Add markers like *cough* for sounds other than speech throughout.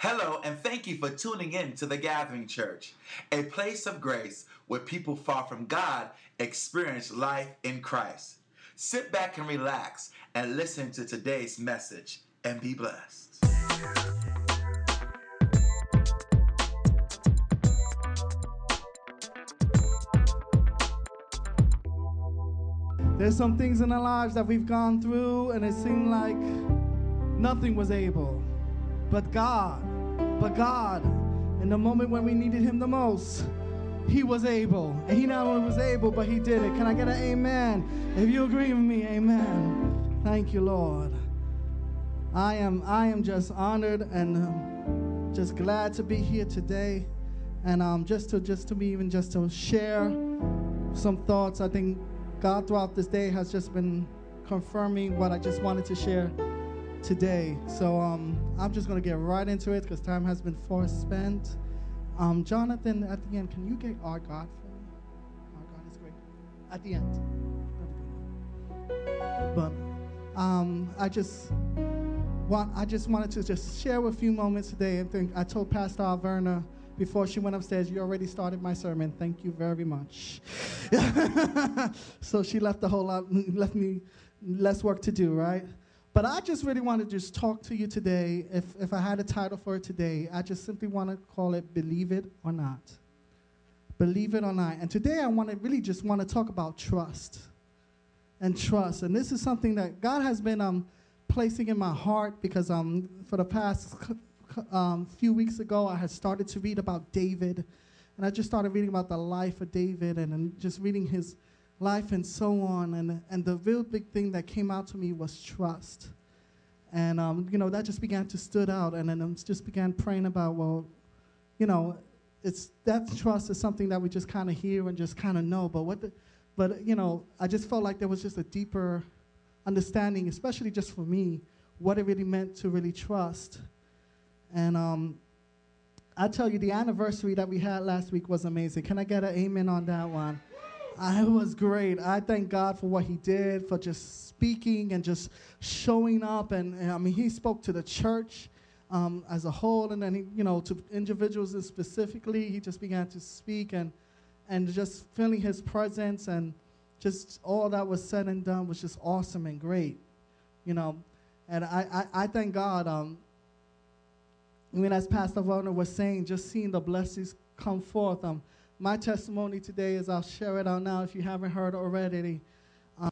Hello, and thank you for tuning in to the Gathering Church, a place of grace where people far from God experience life in Christ. Sit back and relax and listen to today's message and be blessed. There's some things in our lives that we've gone through, and it seemed like nothing was able. But God, but God, in the moment when we needed Him the most, He was able. And He not only was able, but He did it. Can I get an amen? If you agree with me, amen. Thank you, Lord. I am, I am just honored and um, just glad to be here today, and um, just to, just to be even just to share some thoughts. I think God throughout this day has just been confirming what I just wanted to share today. So um, I'm just going to get right into it because time has been far spent. Um, Jonathan, at the end, can you get our God for me? Our God is great. At the end. But um, I just want, I just wanted to just share a few moments today. I think I told Pastor Alverna before she went upstairs, you already started my sermon. Thank you very much. *laughs* so she left a whole lot, left me less work to do, right? But I just really want to just talk to you today. If, if I had a title for it today, I just simply want to call it Believe It or Not. Believe it or not. And today I want to really just want to talk about trust and trust. And this is something that God has been um, placing in my heart because um, for the past um, few weeks ago, I had started to read about David. And I just started reading about the life of David and, and just reading his life and so on. And, and the real big thing that came out to me was trust. And, um, you know, that just began to stood out. And then I just began praying about, well, you know, it's that trust is something that we just kind of hear and just kind of know. But what the, but, you know, I just felt like there was just a deeper understanding, especially just for me, what it really meant to really trust. And um, I tell you, the anniversary that we had last week was amazing. Can I get an amen on that one? It was great. I thank God for what He did, for just speaking and just showing up. And, and I mean, He spoke to the church um, as a whole, and then he, you know, to individuals specifically, He just began to speak and and just feeling His presence and just all that was said and done was just awesome and great, you know. And I I, I thank God. Um, I mean, as Pastor Werner was saying, just seeing the blessings come forth. Um, my testimony today is I'll share it out now if you haven't heard already.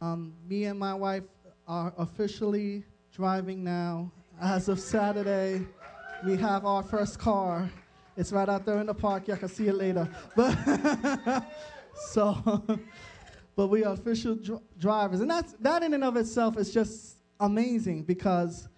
Um, me and my wife are officially driving now. As of Saturday, we have our first car. It's right out there in the park. Y'all can see it later. But *laughs* so, but we are official dr- drivers, and that's that in and of itself is just amazing because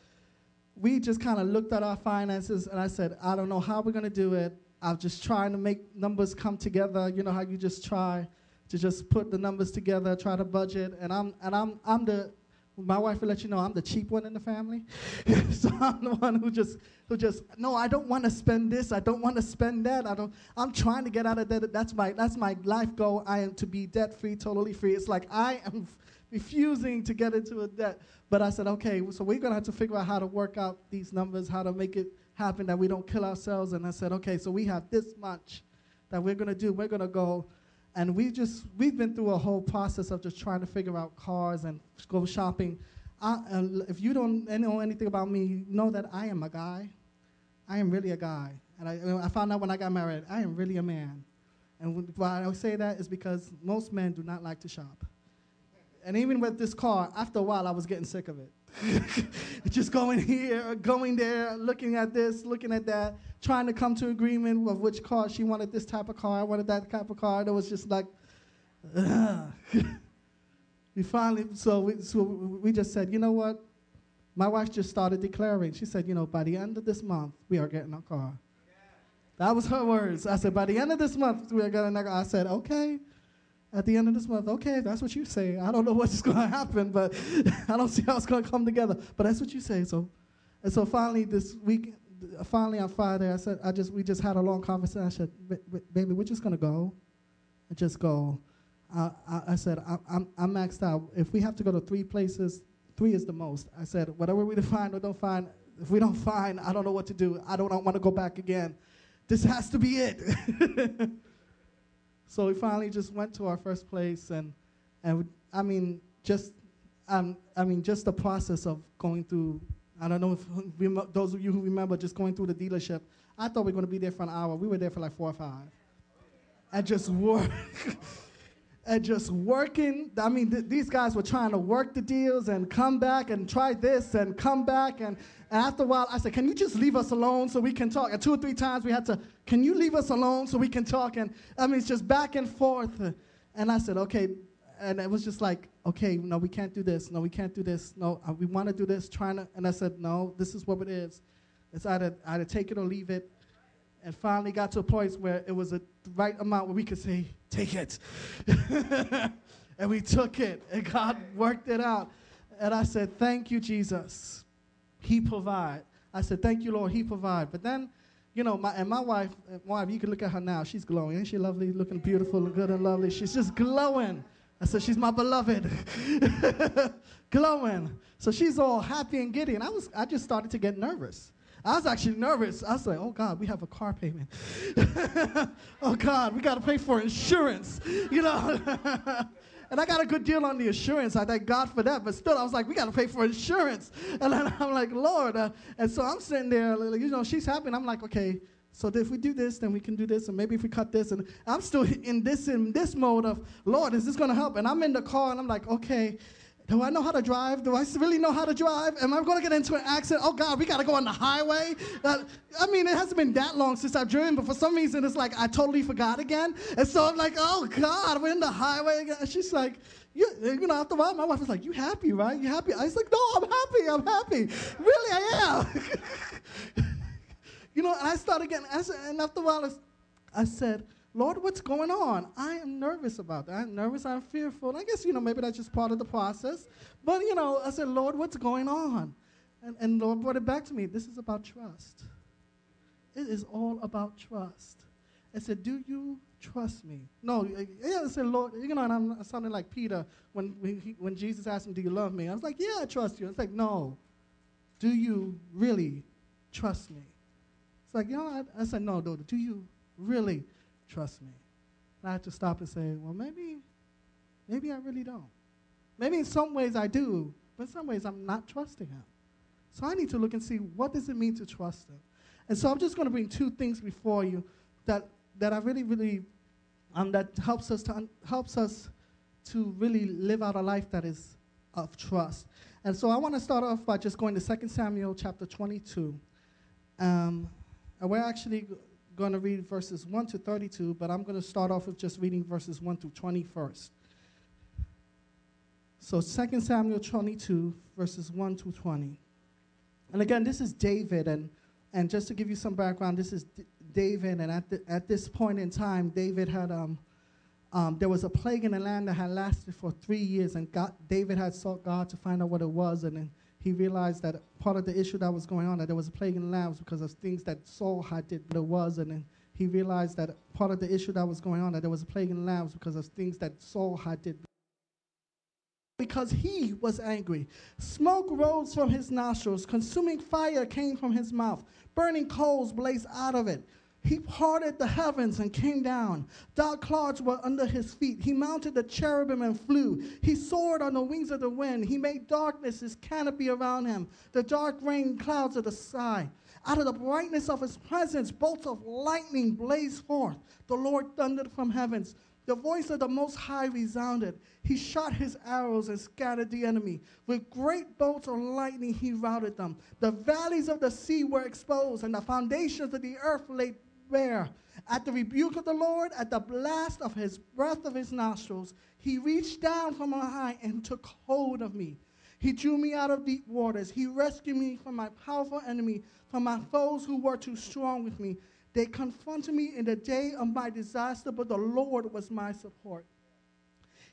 we just kind of looked at our finances, and I said, I don't know how we're gonna do it. I'm just trying to make numbers come together. You know how you just try to just put the numbers together, try to budget. And I'm and I'm I'm the my wife will let you know I'm the cheap one in the family. *laughs* so I'm the one who just who just no, I don't want to spend this, I don't want to spend that. I don't I'm trying to get out of debt. That's my that's my life goal. I am to be debt free, totally free. It's like I am *laughs* refusing to get into a debt. But I said, okay, so we're gonna have to figure out how to work out these numbers, how to make it happen that we don't kill ourselves. And I said, okay, so we have this much that we're gonna do. We're gonna go, and we just we've been through a whole process of just trying to figure out cars and go shopping. I, uh, if you don't know anything about me, know that I am a guy. I am really a guy, and I, I found out when I got married, I am really a man. And why I say that is because most men do not like to shop. And even with this car, after a while, I was getting sick of it. *laughs* just going here, going there, looking at this, looking at that, trying to come to agreement with which car she wanted this type of car, I wanted that type of car. And It was just like, *laughs* we finally, so we, so we just said, you know what? My wife just started declaring. She said, you know, by the end of this month, we are getting a car. That was her words. I said, by the end of this month, we are getting a car. I said, okay at the end of this month. Okay, that's what you say. I don't know what's going to happen, but *laughs* I don't see how it's going to come together. But that's what you say. So, and so finally this week, finally on Friday, I said, I just we just had a long conversation. I said, baby, we're just going to go, just go. I, I, said, I, I'm I'm maxed out. If we have to go to three places, three is the most. I said, whatever we find or don't find, If we don't find, I don't know what to do. I don't, want to go back again. This has to be it. *laughs* so we finally just went to our first place, and, and I mean, just, um, I mean, just the process of going through. I don't know if *laughs* those of you who remember just going through the dealership. I thought we were going to be there for an hour. We were there for like four or five, and just work. *laughs* and just working. I mean, th- these guys were trying to work the deals and come back and try this and come back. And, and after a while, I said, Can you just leave us alone so we can talk? And two or three times we had to, Can you leave us alone so we can talk? And I mean, it's just back and forth. And I said, Okay. And it was just like, Okay, no, we can't do this. No, we can't do this. No, uh, we want to do this. Trying to, and I said, No, this is what it is. It's either, either take it or leave it and finally got to a place where it was a right amount where we could say, Take it. *laughs* and we took it, and God worked it out. And I said, Thank you, Jesus. He provide. I said, Thank you, Lord. He provide. But then, you know, my, and my wife, uh, wife, you can look at her now. She's glowing. Ain't she lovely? Looking beautiful and good and lovely. She's just glowing. I said, She's my beloved. *laughs* glowing. So she's all happy and giddy. And I, was, I just started to get nervous. I was actually nervous. I was like, oh God, we have a car payment. *laughs* oh God, we got to pay for insurance, you know. *laughs* and I got a good deal on the insurance. I thank God for that. But still, I was like, we got to pay for insurance. *laughs* And then I'm like, Lord. Uh, and so I'm sitting there, like, you know, she's happy. And I'm like, okay, so if we do this, then we can do this, and maybe if we cut this, and I'm still *laughs* in this in this mode of, Lord, is this going to help? And I'm in the car, and I'm like, okay, do I know how to drive? Do I really know how to drive? Am I going to get into an accident? Oh God, we got to go on the highway. Uh, I mean, it hasn't been that long since I've driven, but for some reason it's like I totally forgot again. And so I'm like, oh God, we're in the highway again. And she's like, you, you know, after a while, my wife was like, you happy, right? You happy? I was like, no, I'm happy. I'm happy. Really, I am. *laughs* you know, and I started getting, and after a while, I said, Lord, what's going on? I am nervous about that. I'm nervous, I'm fearful. I guess, you know, maybe that's just part of the process. But, you know, I said, Lord, what's going on? And, and Lord brought it back to me. This is about trust. It is all about trust. I said, Do you trust me? No, yeah, I said, Lord, you know, and I'm sounding like Peter when, when, he, when Jesus asked him, Do you love me? I was like, Yeah, I trust you. It's like, No. Do you really trust me? It's like, you know, I, I said, No, do, do you really trust me. And I have to stop and say, well, maybe, maybe I really don't. Maybe in some ways I do, but in some ways I'm not trusting him. So I need to look and see what does it mean to trust him. And so I'm just going to bring two things before you that, that I really, really, um, that helps us, to un- helps us to really live out a life that is of trust. And so I want to start off by just going to 2 Samuel chapter 22. Um, and we're actually going to read verses 1 to 32, but I'm going to start off with just reading verses 1 to 20 first. So 2 Samuel 22, verses 1 to 20. And again, this is David, and, and just to give you some background, this is D- David, and at, the, at this point in time, David had, um, um, there was a plague in the land that had lasted for three years, and God, David had sought God to find out what it was, and then he realized that part of the issue that was going on, that there was a plague in the land, was because of things that Saul had did, there was, and he realized that part of the issue that was going on, that there was a plague in the land, was because of things that Saul had did. Because he was angry. Smoke rose from his nostrils, consuming fire came from his mouth, burning coals blazed out of it. He parted the heavens and came down. Dark clouds were under his feet. He mounted the cherubim and flew. He soared on the wings of the wind. He made darkness his canopy around him, the dark rain clouds of the sky. Out of the brightness of his presence, bolts of lightning blazed forth. The Lord thundered from heavens. The voice of the Most High resounded. He shot his arrows and scattered the enemy. With great bolts of lightning, he routed them. The valleys of the sea were exposed, and the foundations of the earth lay bare. At the rebuke of the Lord, at the blast of his breath of his nostrils, he reached down from on high and took hold of me. He drew me out of deep waters. He rescued me from my powerful enemy, from my foes who were too strong with me. They confronted me in the day of my disaster, but the Lord was my support.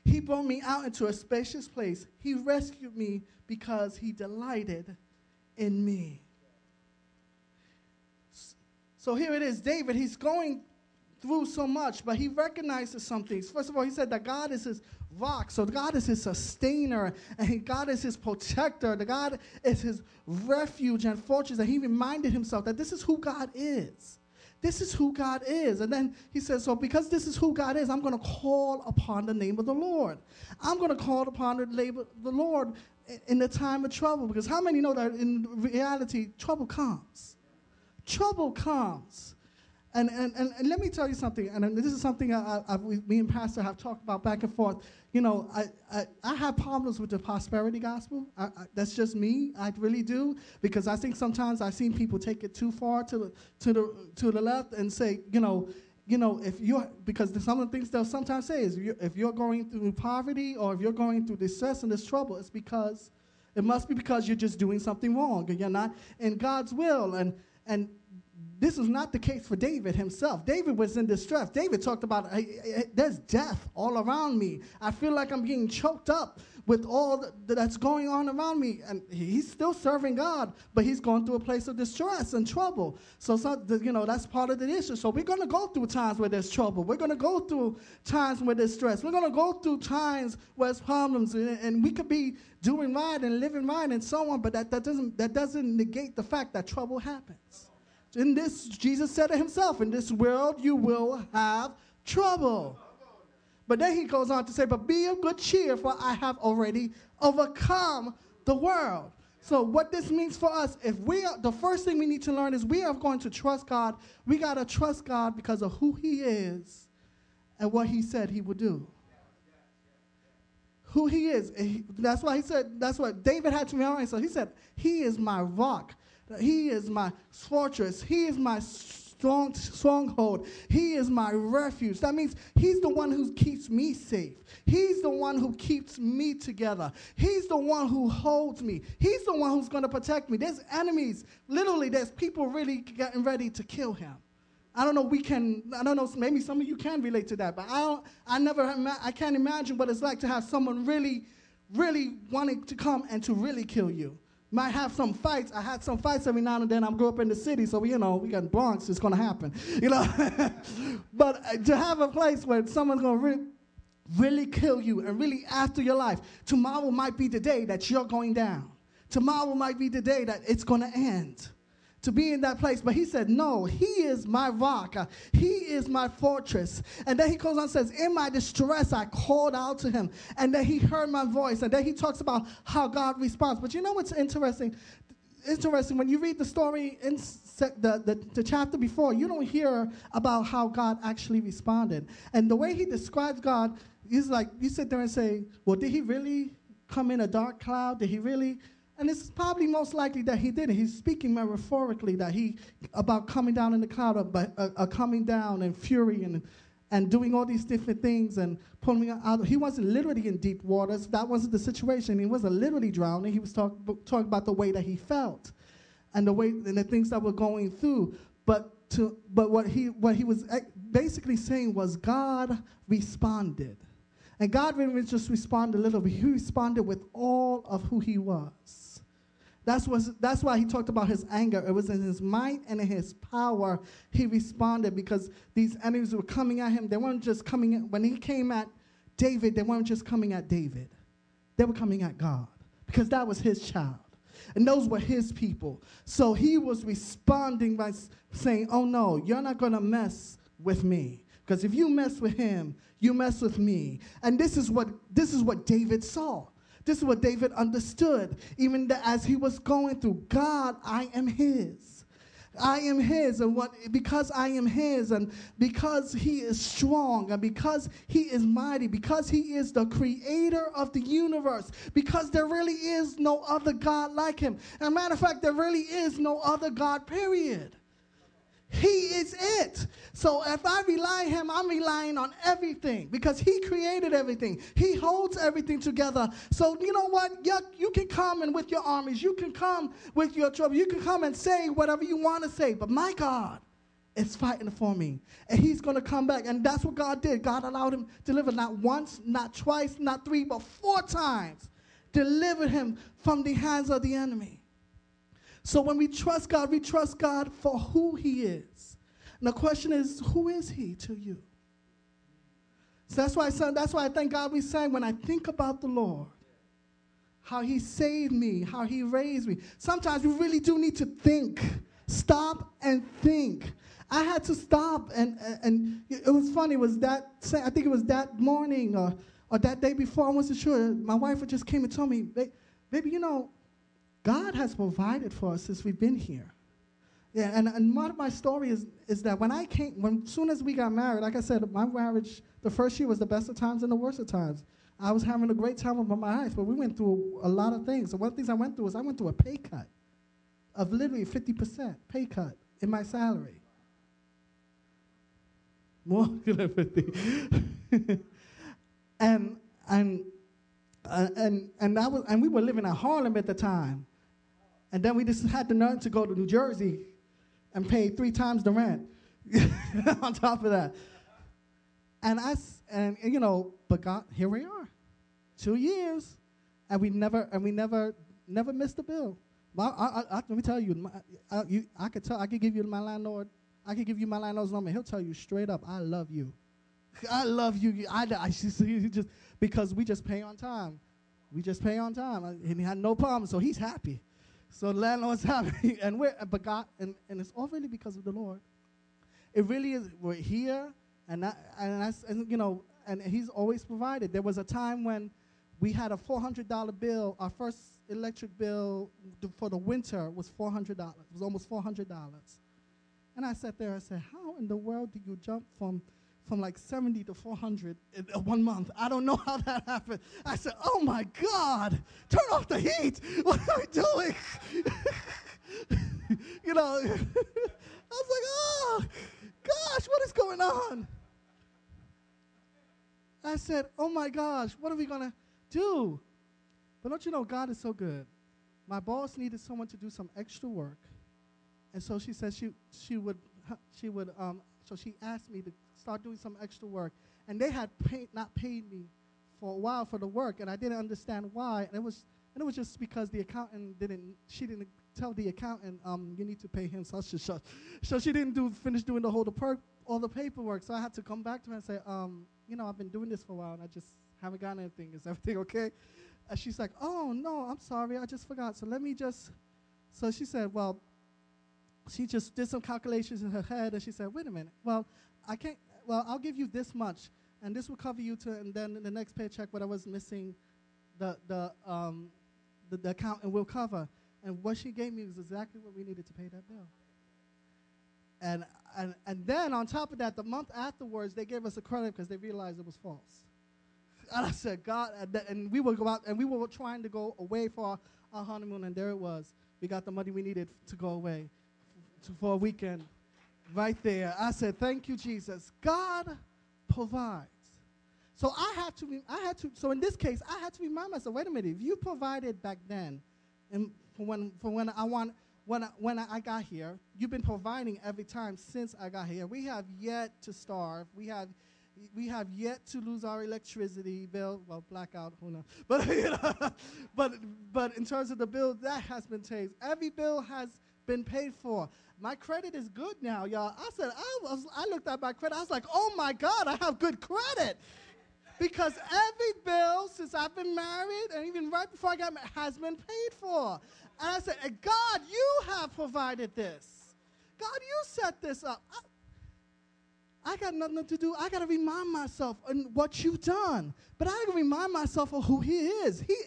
He brought me out into a spacious place. He rescued me because he delighted in me. So here it is, David, he's going through so much, but he recognizes some things. First of all, he said that God is his rock. So God is his sustainer, and God is his protector. The God is his refuge and fortress. And he reminded himself that this is who God is. This is who God is. And then he says, So because this is who God is, I'm going to call upon the name of the Lord. I'm going to call upon the of the Lord in the time of trouble. Because how many know that in reality, trouble comes? Trouble comes. And, and, and, and, let me tell you something, and this is something I, I, me and Pastor have talked about back and forth. You know, I, I, I have problems with the prosperity gospel. I, that's just me. I really do, because I think sometimes I've seen people take it too far to the, to the, to the left and say, you know, you know, if you're, because some of the things they'll sometimes say is you're, if you're going through poverty or if you're going through distress and this trouble, it's because, it must be because you're just doing something wrong and you're not in God's will. And, and this is not the case for David himself. David was in distress. David talked about, there's death all around me. I feel like I'm being choked up with all that's going on around me. And he's still serving God, but he's going through a place of distress and trouble. So, so you know, that's part of the issue. So we're going to go through times where there's trouble. We're going to go through times where there's stress. We're going to go through times where there's problems. And, and we could be doing right and living right and so on, but that, that, doesn't, that doesn't negate the fact that trouble happens. In this, Jesus said it himself, in this world you will have trouble. But then he goes on to say, But be of good cheer, for I have already overcome the world. So, what this means for us, if we are, the first thing we need to learn is we are going to trust God. We got to trust God because of who He is and what He said He would do. Who He is. He, that's why He said, that's what David had to remember. So, He said, He is my rock he is my fortress. He is my strong stronghold. He is my refuge. That means he's the one who keeps me safe. He's the one who keeps me together. He's the one who holds me. He's the one who's going to protect me. There's enemies. Literally, there's people really getting ready to kill him. I don't know. We can. I don't know. Maybe some of you can relate to that, but I don't. I never. I can't imagine what it's like to have someone really, really wanting to come and to really kill you might have some fights. I had some fights every now and then. I grew up in the city, so you know we got Bronx. It's gonna happen, *laughs* you know. *laughs* but uh, to have a place where someone's gonna re- really kill you and really after your life, tomorrow might be the day that you're going down. Tomorrow might be the day that it's gonna end to be in that place. But he said, No, he is my rock. He is my fortress. And then he goes on and says, In my distress, I called out to him. And then he heard my voice. And then he talks about how God responds. But you know what's interesting? Interesting, when you read the story in the, the, the chapter before, you don't hear about how God actually responded. And the way he describes God, he's like, you sit there and say, Well, did he really come in a dark cloud? Did he really? And it's probably most likely that he did it. He's speaking metaphorically that he about coming down in the cloud, of, uh, uh, coming down in fury and and doing all these different things and pulling out. He wasn't literally in deep waters. That wasn't the situation. He wasn't literally drowning. He was talking talking about the way that he felt, and the way and the things that were going through. But to but what he what he was eh, basically saying was God responded. And God didn't just respond a little He responded with all of who He was. That's, what, that's why he talked about his anger. It was in his might and in his power he responded because these enemies were coming at him. They weren't just coming at, when he came at David, they weren't just coming at David. They were coming at God because that was his child. And those were his people. So he was responding by saying, Oh no, you're not going to mess with me. Because if you mess with him, you mess with me. And this is what this is what David saw. This is what David understood, even as he was going through. God, I am his. I am his, and what because I am his, and because he is strong, and because he is mighty, because he is the creator of the universe, because there really is no other God like him. And matter of fact, there really is no other God, period. He is it. So if I rely him, I'm relying on everything because he created everything. He holds everything together. So you know what? You, you can come and with your armies, you can come with your trouble, you can come and say whatever you want to say. But my God is fighting for me. And he's going to come back. And that's what God did. God allowed him to deliver not once, not twice, not three, but four times. Delivered him from the hands of the enemy. So when we trust God, we trust God for who He is. And the question is, who is he to you? So that's why, son, that's why I thank God we sang when I think about the Lord, how he saved me, how he raised me. Sometimes we really do need to think. Stop and think. I had to stop, and, and it was funny. It was that I think it was that morning or, or that day before. I wasn't sure. My wife just came and told me, "Baby, you know, God has provided for us since we've been here." Yeah, and, and part of my story is, is that when I came, when soon as we got married, like I said, my marriage, the first year was the best of times and the worst of times. I was having a great time with my wife, but we went through a lot of things. So one of the things I went through was I went through a pay cut of literally 50% pay cut in my salary. More *laughs* than 50. *laughs* and, and, uh, and, and, that was, and we were living in Harlem at the time. And then we just had the nerve to go to New Jersey and pay three times the rent *laughs* on top of that. And I, and, you know, but God, here we are, two years, and we never, and we never, never missed a bill. I, I, I, let me tell you, my, I, you, I could tell, I could give you my landlord, I could give you my landlord's number. He'll tell you straight up, I love you. I love you. I, I *laughs* just, just because we just pay on time. We just pay on time, and he had no problem, so he's happy. So the landlord's *laughs* happy, and we're but God, and, and it's all really because of the Lord. It really is. We're here, and that, and that's and you know, and He's always provided. There was a time when we had a four hundred dollar bill. Our first electric bill for the winter was four hundred dollars. It was almost four hundred dollars. And I sat there. I said, "How in the world do you jump from?" From like 70 to 400 in one month. I don't know *laughs* how that happened. I said, Oh my God, turn off the heat. *laughs* What are we doing? *laughs* you know, I was like, Oh gosh, what is going on? I said, Oh my gosh, what are we going to do? But don't you know, God is so good. My boss needed someone to do some extra work. And so she said she, she would, she would um, so she asked me to start doing some extra work. And they had pay, not paid me for a while for the work, and I didn't understand why. And it was and it was just because the accountant didn't she didn't tell the accountant um, you need to pay him such and such. So she didn't do finish doing the whole the perk all the paperwork. So I had to come back to her and say, um, you know, I've been doing this for a while and I just haven't gotten anything. Is everything okay? And she's like, oh no, I'm sorry, I just forgot. So let me just. So she said, well, she just did some calculations in her head and she said, wait a minute, well, I can't, well, I'll give you this much and this will cover you to, and then the next paycheck, what I was missing, the, the, um, the, the accountant will cover. And what she gave me was exactly what we needed to pay that bill. And, and, and then on top of that, the month afterwards, they gave us a credit because they realized it was false. And I said, God, and, th- and we would go out, and we were trying to go away for our, our honeymoon, and there it was. We got the money we needed to go away to, for a weekend right there. I said, Thank you, Jesus. God provides. So I had to, I had to, so in this case, I had to remind myself, wait a minute, if you provided back then, and for when, for when I want, when I, when I got here, you've been providing every time since I got here. We have yet to starve. We have, we have yet to lose our electricity bill. Well, blackout, who knows? *laughs* But, you know, *laughs* but, but in terms of the bill, that has been paid. Every bill has been paid for. My credit is good now, y'all. I said, I, was, I looked at my credit. I was like, oh my God, I have good credit. Because every bill since I've been married and even right before I got married has been paid for. And I said, God, you have provided this. God, you set this up. I, I got nothing to do. I got to remind myself of what you've done. But I got to remind myself of who He is. He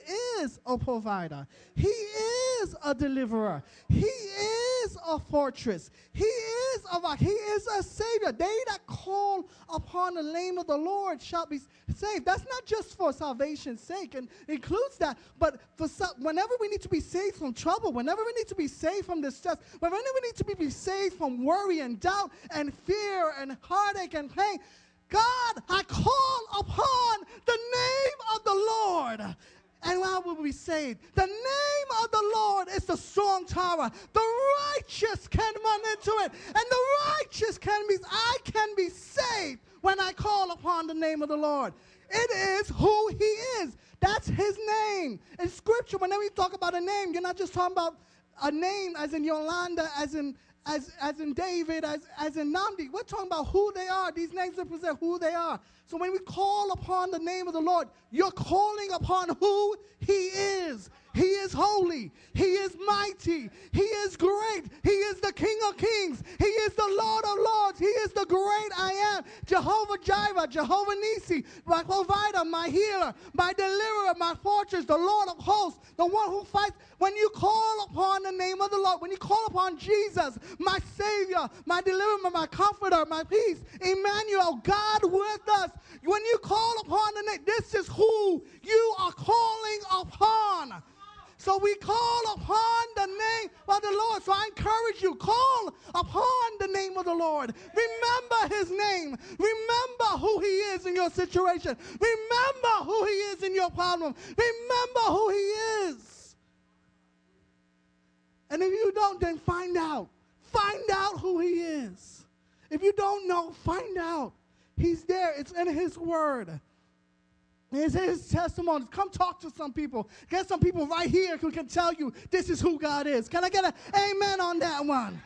is a provider, He is a deliverer, He is a fortress, He is a rock, He is a Savior. They that call upon the name of the Lord shall be saved. That's not just for salvation's sake, and includes that, but for whenever we need to be saved from trouble, whenever we need to be saved from distress, whenever we need to be, be saved from worry and doubt and fear and heartache and pain, God, I call upon the name of the Lord and I will be saved. The name of the Lord is the strong tower. The righteous can run into it, and the righteous can be, I can be saved when I call upon the name of the Lord. It is who He is. That's His name. In Scripture, whenever you talk about a name, you're not just talking about a name as in Yolanda, as in as, as in David, as, as in Namdi. We're talking about who they are. These names represent who they are. So when we call upon the name of the Lord, you're calling upon who He is. He is holy. He is mighty. He is great. He is the King of kings. He is the Lord of lords. He is the great I am. Jehovah Jireh, Jehovah Nisi, my provider, my healer, my deliverer, my fortress, the Lord of hosts, the one who fights. When you call upon the name of the Lord, when you call upon Jesus, my Savior, my deliverer, my comforter, my peace, Emmanuel, God with us, when you call upon the name, this is who you are calling upon. So we call upon the name of the Lord. So I encourage you, call upon the name of the Lord. Remember his name. Remember who he is in your situation. Remember who he is in your problem. Remember who he is. And if you don't, then find out. Find out who he is. If you don't know, find out. He's there. It's in his word. It's his testimonies. Come talk to some people. Get some people right here who can tell you this is who God is. Can I get an amen on that one?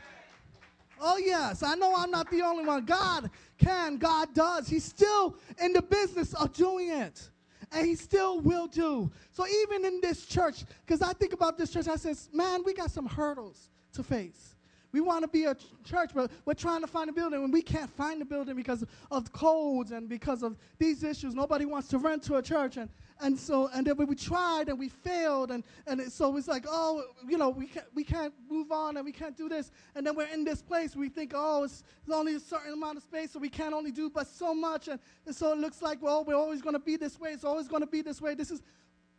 Oh, yes. I know I'm not the only one. God can, God does. He's still in the business of doing it. And he still will do. So even in this church, because I think about this church, I says, man, we got some hurdles to face. We want to be a ch- church, but we're trying to find a building and we can't find a building because of codes and because of these issues. Nobody wants to rent to a church. And, and so, and then we tried and we failed. And, and it, so it's like, oh, you know, we can't, we can't move on and we can't do this. And then we're in this place. We think, oh, it's, it's only a certain amount of space, so we can't only do but so much. And, and so it looks like, well, we're always going to be this way. It's always going to be this way. This is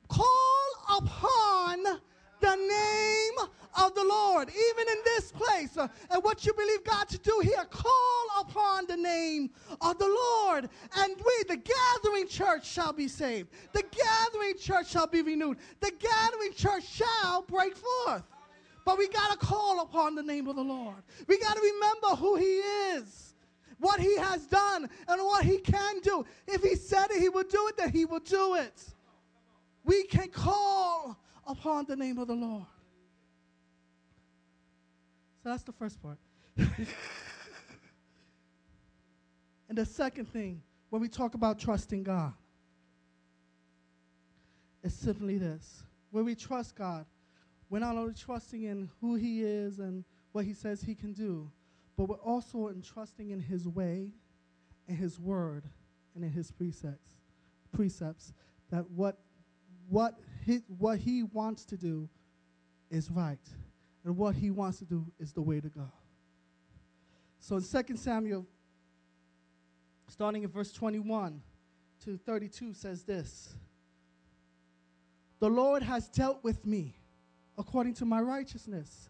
call upon the name of the Lord, even in this place. Uh, and what you believe God to do here, call upon the name of the Lord. And we, the gathering church, shall be saved. The gathering church shall be renewed. The gathering church shall break forth. But we got to call upon the name of the Lord. We got to remember who He is, what He has done, and what He can do. If He said it, He will do it, then He will do it. We can call upon the name of the Lord. So that's the first part. *laughs* and the second thing, when we talk about trusting God, is simply this. When we trust God, we're not only trusting in who He is and what He says He can do, but we're also in trusting in His way and His word and in His precepts. Precepts that what what he, what he wants to do is right, and what he wants to do is the way to go. So in 2 Samuel, starting in verse 21 to 32, says this The Lord has dealt with me according to my righteousness.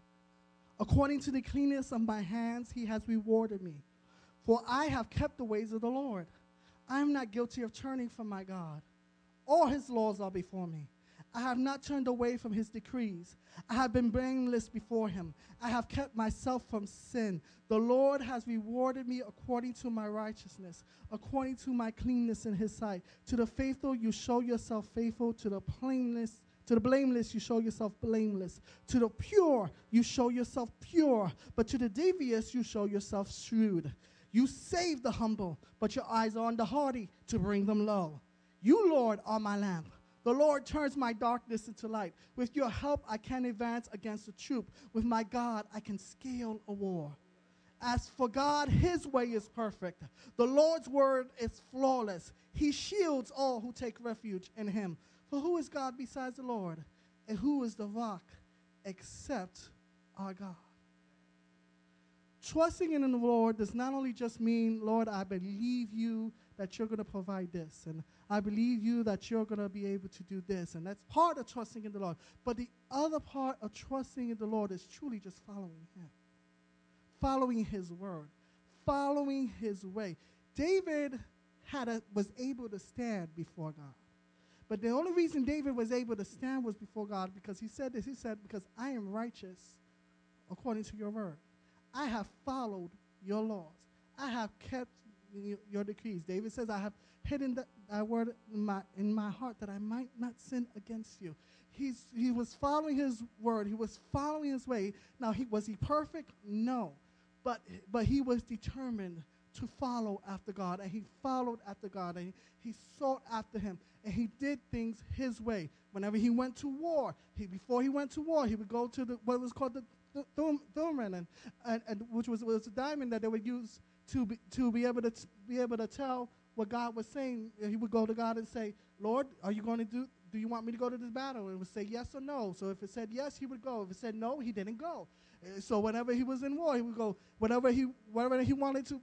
According to the cleanness of my hands, he has rewarded me. For I have kept the ways of the Lord. I am not guilty of turning from my God. All his laws are before me. I have not turned away from his decrees. I have been blameless before him. I have kept myself from sin. The Lord has rewarded me according to my righteousness, according to my cleanness in his sight. To the faithful, you show yourself faithful. To the blameless, to the blameless, you show yourself blameless. To the pure, you show yourself pure. But to the devious, you show yourself shrewd. You save the humble, but your eyes are on the haughty to bring them low. You, Lord, are my lamp. The Lord turns my darkness into light. With your help, I can advance against a troop. With my God, I can scale a war. As for God, his way is perfect. The Lord's word is flawless. He shields all who take refuge in him. For who is God besides the Lord? And who is the rock except our God? Trusting in the Lord does not only just mean, Lord, I believe you that you're going to provide this. And I believe you that you're going to be able to do this. And that's part of trusting in the Lord. But the other part of trusting in the Lord is truly just following Him, following His word, following His way. David had a, was able to stand before God. But the only reason David was able to stand was before God because he said this. He said, Because I am righteous according to your word. I have followed your laws. I have kept your decrees. David says, I have hidden that, word in my, in my heart that I might not sin against you. He's, he was following his word. He was following his way. Now, he, was he perfect? No. But, but he was determined to follow after God, and he followed after God, and he, sought after him, and he did things his way. Whenever he went to war, he, before he went to war, he would go to the, what was called the Thummim, and, and, and, which was, was a diamond that they would use to be, to be able to t- be able to tell what God was saying. He would go to God and say, "Lord, are you going to do? Do you want me to go to this battle?" And would say yes or no. So if it said yes, he would go. If it said no, he didn't go. So whenever he was in war, he would go. Whenever he whenever he wanted to,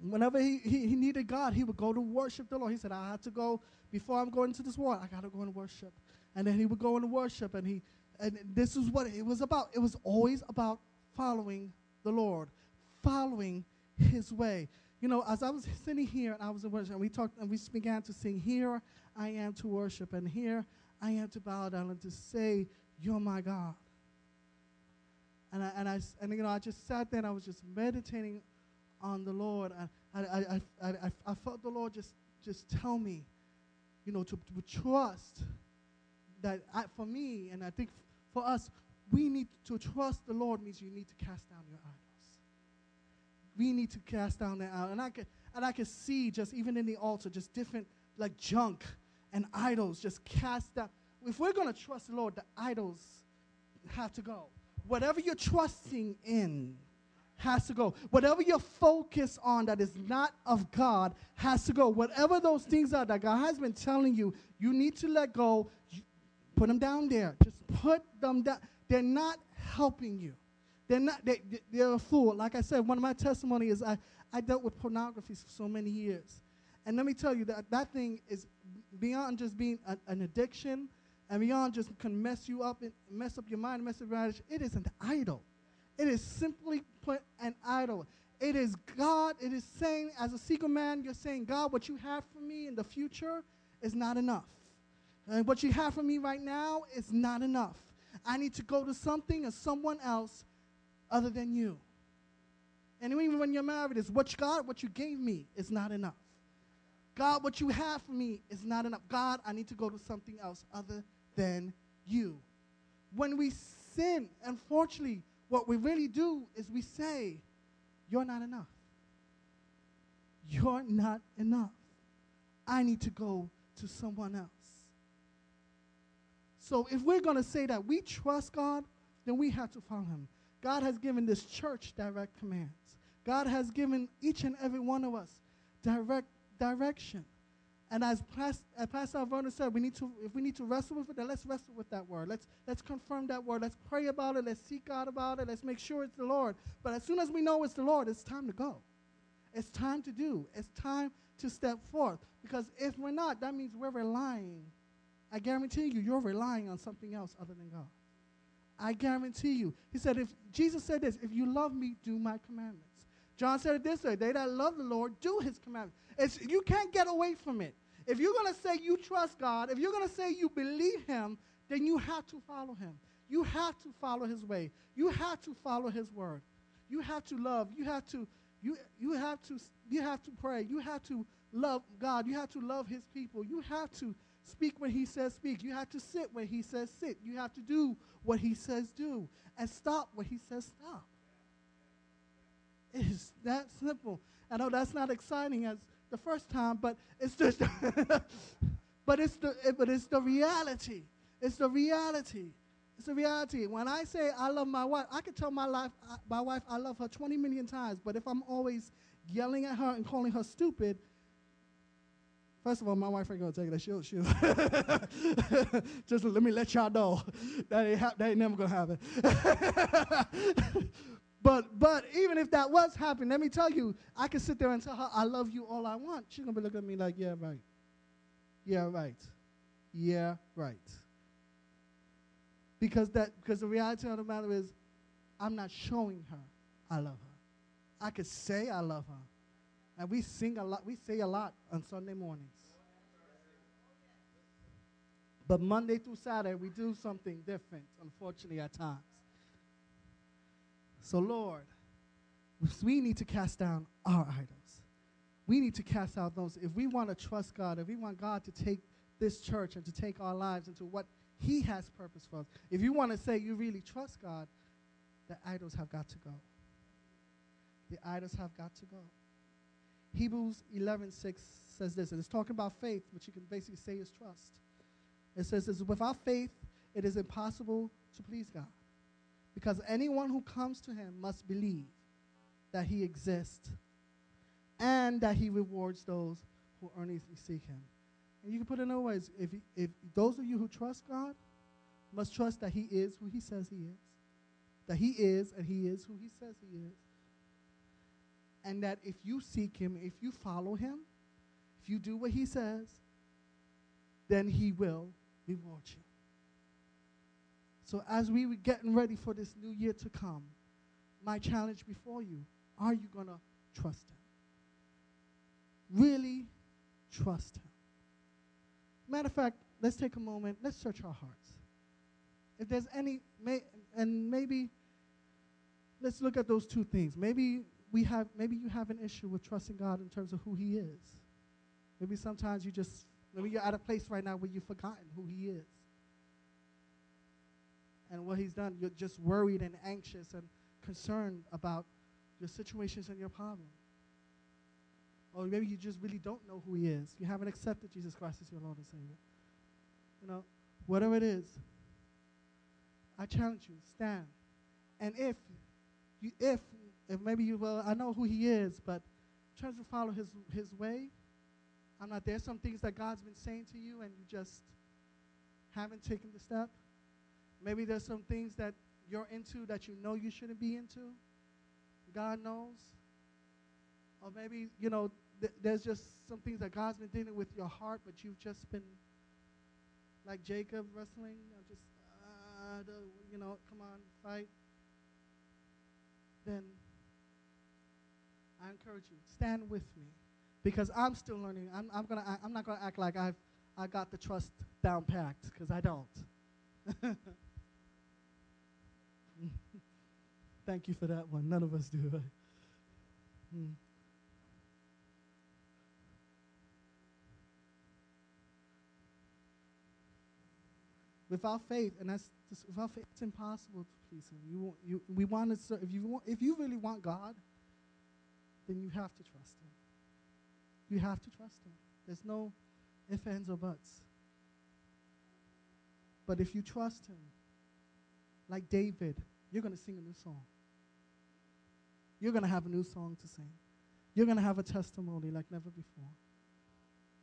whenever he, he, he needed God, he would go to worship the Lord. He said, "I have to go before I'm going to this war. I got to go and worship." And then he would go and worship, and he and this is what it was about. It was always about following the Lord, following His way. You know, as I was sitting here and I was in worship, and we talked and we began to sing, "Here I am to worship, and here I am to bow down and to say, You're my God." And I, and I and you know I just sat there and I was just meditating on the Lord. I, I, I, I, I felt the Lord just just tell me, you know, to, to trust that I, for me, and I think for us, we need to trust the Lord means you need to cast down your idols. We need to cast down that idols. And I can, and I can see just even in the altar, just different like junk and idols just cast down. If we're to trust the Lord, the idols have to go. Whatever you're trusting in has to go. Whatever you're focused on that is not of God has to go. Whatever those things are that God has been telling you, you need to let go. Put them down there. Just put them down. They're not helping you. They're not. They, they're a fool. Like I said, one of my testimony is I, I dealt with pornography for so many years, and let me tell you that that thing is beyond just being a, an addiction, and beyond just can mess you up and mess up your mind, mess up your marriage. It is an idol. It is simply put an idol. It is God. It is saying, as a single man, you're saying, God, what you have for me in the future is not enough. And what you have for me right now is not enough. I need to go to something or someone else other than you. And even when you're married, is what God, what you gave me is not enough. God, what you have for me is not enough. God, I need to go to something else other than you. When we sin, unfortunately, what we really do is we say, You're not enough. You're not enough. I need to go to someone else. So if we're going to say that we trust God, then we have to follow him. God has given this church direct commands. God has given each and every one of us direct direction. And as, Pastor, as said, we need to, if we need to wrestle with it, then let's wrestle with that word. Let's, let's confirm that word. Let's pray about it. Let's seek God about it. Let's make sure it's the Lord. But as soon as we know it's the Lord, it's time to go. It's time to do. It's time to step forth. Because if we're not, that means we're relying I guarantee you, you're relying on something else other than God. I guarantee you. He said, if Jesus said this, if you love me, do my commandments. John said it this way they that love the Lord do his commandments. It's, you can't get away from it. If you're going to say you trust God, if you're going to say you believe him, then you have to follow him. You have to follow his way. You have to follow his word. You have to love. You have to you you have to you have to pray. You have to love God. You have to love his people. You have to speak when he says speak. You have to sit when he says sit. You have to do what he says do. And stop when he says stop. It is that simple. I know that's not exciting as the first time, but it's just *laughs* but it's the but it's the reality. It's the reality. It's the reality. When I say I love my wife, I can tell my life uh, my wife I love her 20 million times, but if I'm always yelling at her and calling her stupid, First of all, my wife ain't gonna take that. She'll, she'll. *laughs* Just let me let y'all know that ain't, ha- that ain't never gonna happen. *laughs* but but even if that was happening, let me tell you, I can sit there and tell her I love you all I want. She's gonna be looking at me like, yeah, right. Yeah, right. Yeah, right. Because that because the reality of the matter is, I'm not showing her I love her. I could say I love her. And we sing a lot, we say a lot on Sunday mornings. But Monday through Saturday, we do something different, unfortunately, at times. So, Lord, we need to cast down our idols. we need to cast out those. If we want to trust God, if we want God to take this church and to take our lives into what He has purpose for us, if you want to say you really trust God, the idols have got to go. The idols have got to go. Hebrews 11:6 says this, and it's talking about faith, which you can basically say is trust. It says this, without faith, it is impossible to please God. Because anyone who comes to him must believe that he exists and that he rewards those who earnestly seek him. And you can put it in other ways. If, if those of you who trust God must trust that he is who he says he is, that he is and he is who he says he is, and that if you seek him, if you follow him, if you do what he says, then he will reward you. So as we were getting ready for this new year to come, my challenge before you, are you going to trust him? Really trust him. Matter of fact, let's take a moment, let's search our hearts. If there's any, may, and maybe let's look at those two things. Maybe we have, maybe you have an issue with trusting God in terms of who He is. Maybe sometimes you just, maybe you're at a place right now where you've forgotten who He is and what He's done. You're just worried and anxious and concerned about your situations and your problems. Or maybe you just really don't know who He is. You haven't accepted Jesus Christ as your Lord and Savior. You know, whatever it is, I challenge you, stand. And if you, if maybe you, well, I know who he is, but trying to follow his, his way. I'm not there. Some things that God's been saying to you and you just haven't taken the step. Maybe there's some things that you're into that you know you shouldn't be into. God knows. Or maybe, you know, th- there's just some things that God's been dealing with your heart, but you've just been like Jacob wrestling. I'm just, uh, you know, come on, fight. Then I encourage you, stand with me. Because I'm still learning. I'm, I'm, gonna, I'm not going to act like I've I got the trust down packed, because I don't. *laughs* Thank you for that one. None of us do, right? Hmm. Without faith, and that's just, without faith, it's impossible to please Him. You, you, we want to serve. If you want, if you really want God, then you have to trust Him. You have to trust Him. There's no ifs, ands, or buts. But if you trust Him, like David, you're going to sing a new song. You're going to have a new song to sing. You're going to have a testimony like never before.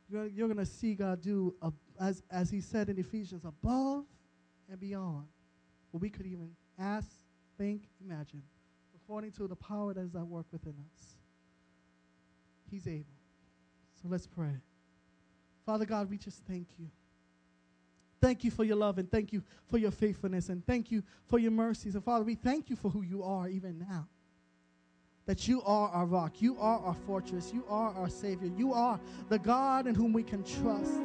You're, you're going to see God do, a, as, as He said in Ephesians, above and beyond what we could even ask, think, imagine, according to the power that is at work within us. He's able. So let's pray. Father God, we just thank you. Thank you for your love and thank you for your faithfulness and thank you for your mercies. And Father, we thank you for who you are even now. That you are our rock, you are our fortress, you are our Savior, you are the God in whom we can trust.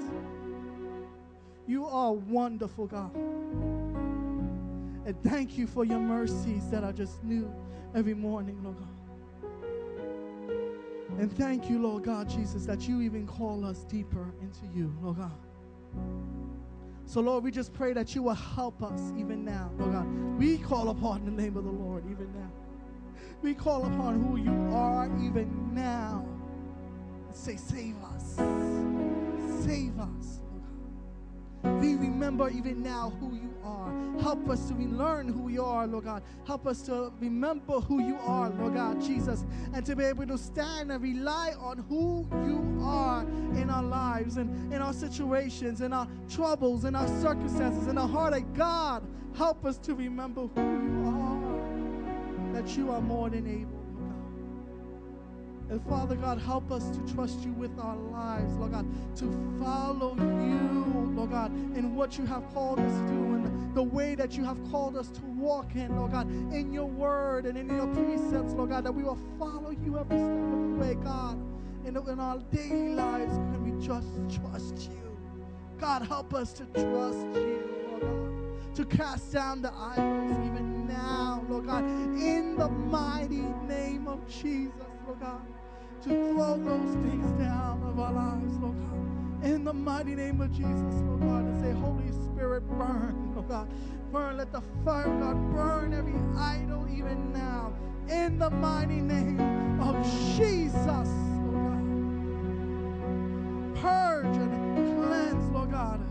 You are wonderful, God. And thank you for your mercies that are just new every morning, Lord God. And thank you, Lord God, Jesus, that you even call us deeper into you, Lord God. So, Lord, we just pray that you will help us even now, Lord God. We call upon the name of the Lord even now. We call upon who you are even now. Say, Save us. Save us. We remember even now who you are. Help us to learn who you are, Lord God. Help us to remember who you are, Lord God, Jesus, and to be able to stand and rely on who you are in our lives and in our situations, in our troubles, in our circumstances, in our heartache. God, help us to remember who you are, that you are more than able. And Father God, help us to trust you with our lives, Lord God, to follow you, Lord God, in what you have called us to do and the way that you have called us to walk in, Lord God, in your word and in your precepts, Lord God, that we will follow you every step of the way, God. In, in our daily lives, can we just trust you? God, help us to trust you, Lord God, to cast down the idols even now, Lord God, in the mighty name of Jesus, Lord God. to throw those things down of our lives, Lord God. In the mighty name of Jesus, Lord God, and say, Holy Spirit, burn, Lord God. Burn, let the fire God burn every idol even now. In the mighty name of Jesus, Lord God. Purge and cleanse, Lord God.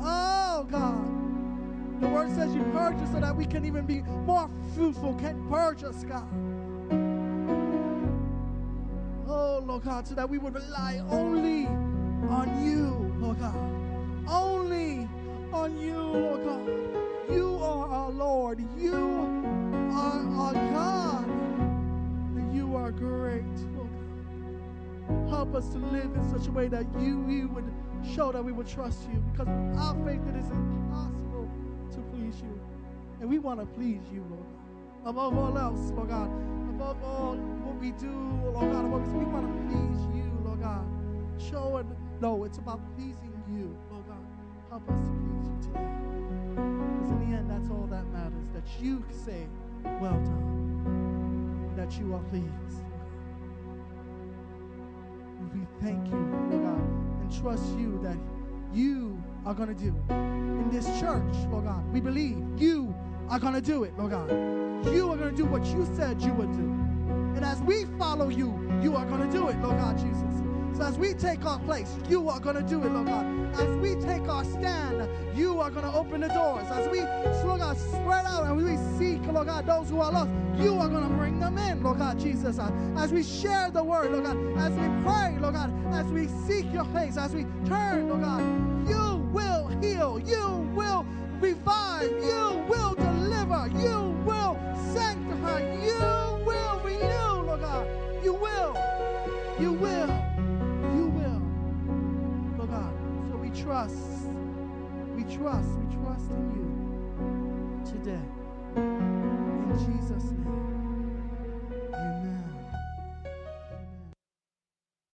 Oh, God. The word says you purge us so that we can even be more fruitful. Can purge us, God. Lord God, so that we would rely only on you, Lord God. Only on you, Lord God. You are our Lord. You are our God. And you are great, Lord God. Help us to live in such a way that you, you would show that we would trust you. Because without faith, it is impossible to please you. And we want to please you, Lord God. Above all else, Lord God. Above all what we do, Lord God. Above, we want to please you, Lord God. Show it. No, it's about pleasing you, Lord God. Help us to please you today. Because in the end, that's all that matters. That you say, well done. That you are pleased. We thank you, Lord God, and trust you that you are going to do it. In this church, Lord God, we believe you are going to do it, Lord God. You are going to do what you said you would do. And as we follow you, you are going to do it, Lord God Jesus. So as we take our place, you are going to do it, Lord God. As we take our stand, you are going to open the doors. As we, Lord God, spread out and we seek, Lord God, those who are lost, you are going to bring them in, Lord God, Jesus. As we share the word, Lord God, as we pray, Lord God, as we seek your face, as we turn, Lord God, you will heal, you will revive, you trust, we trust, we trust in you today. In Jesus' name.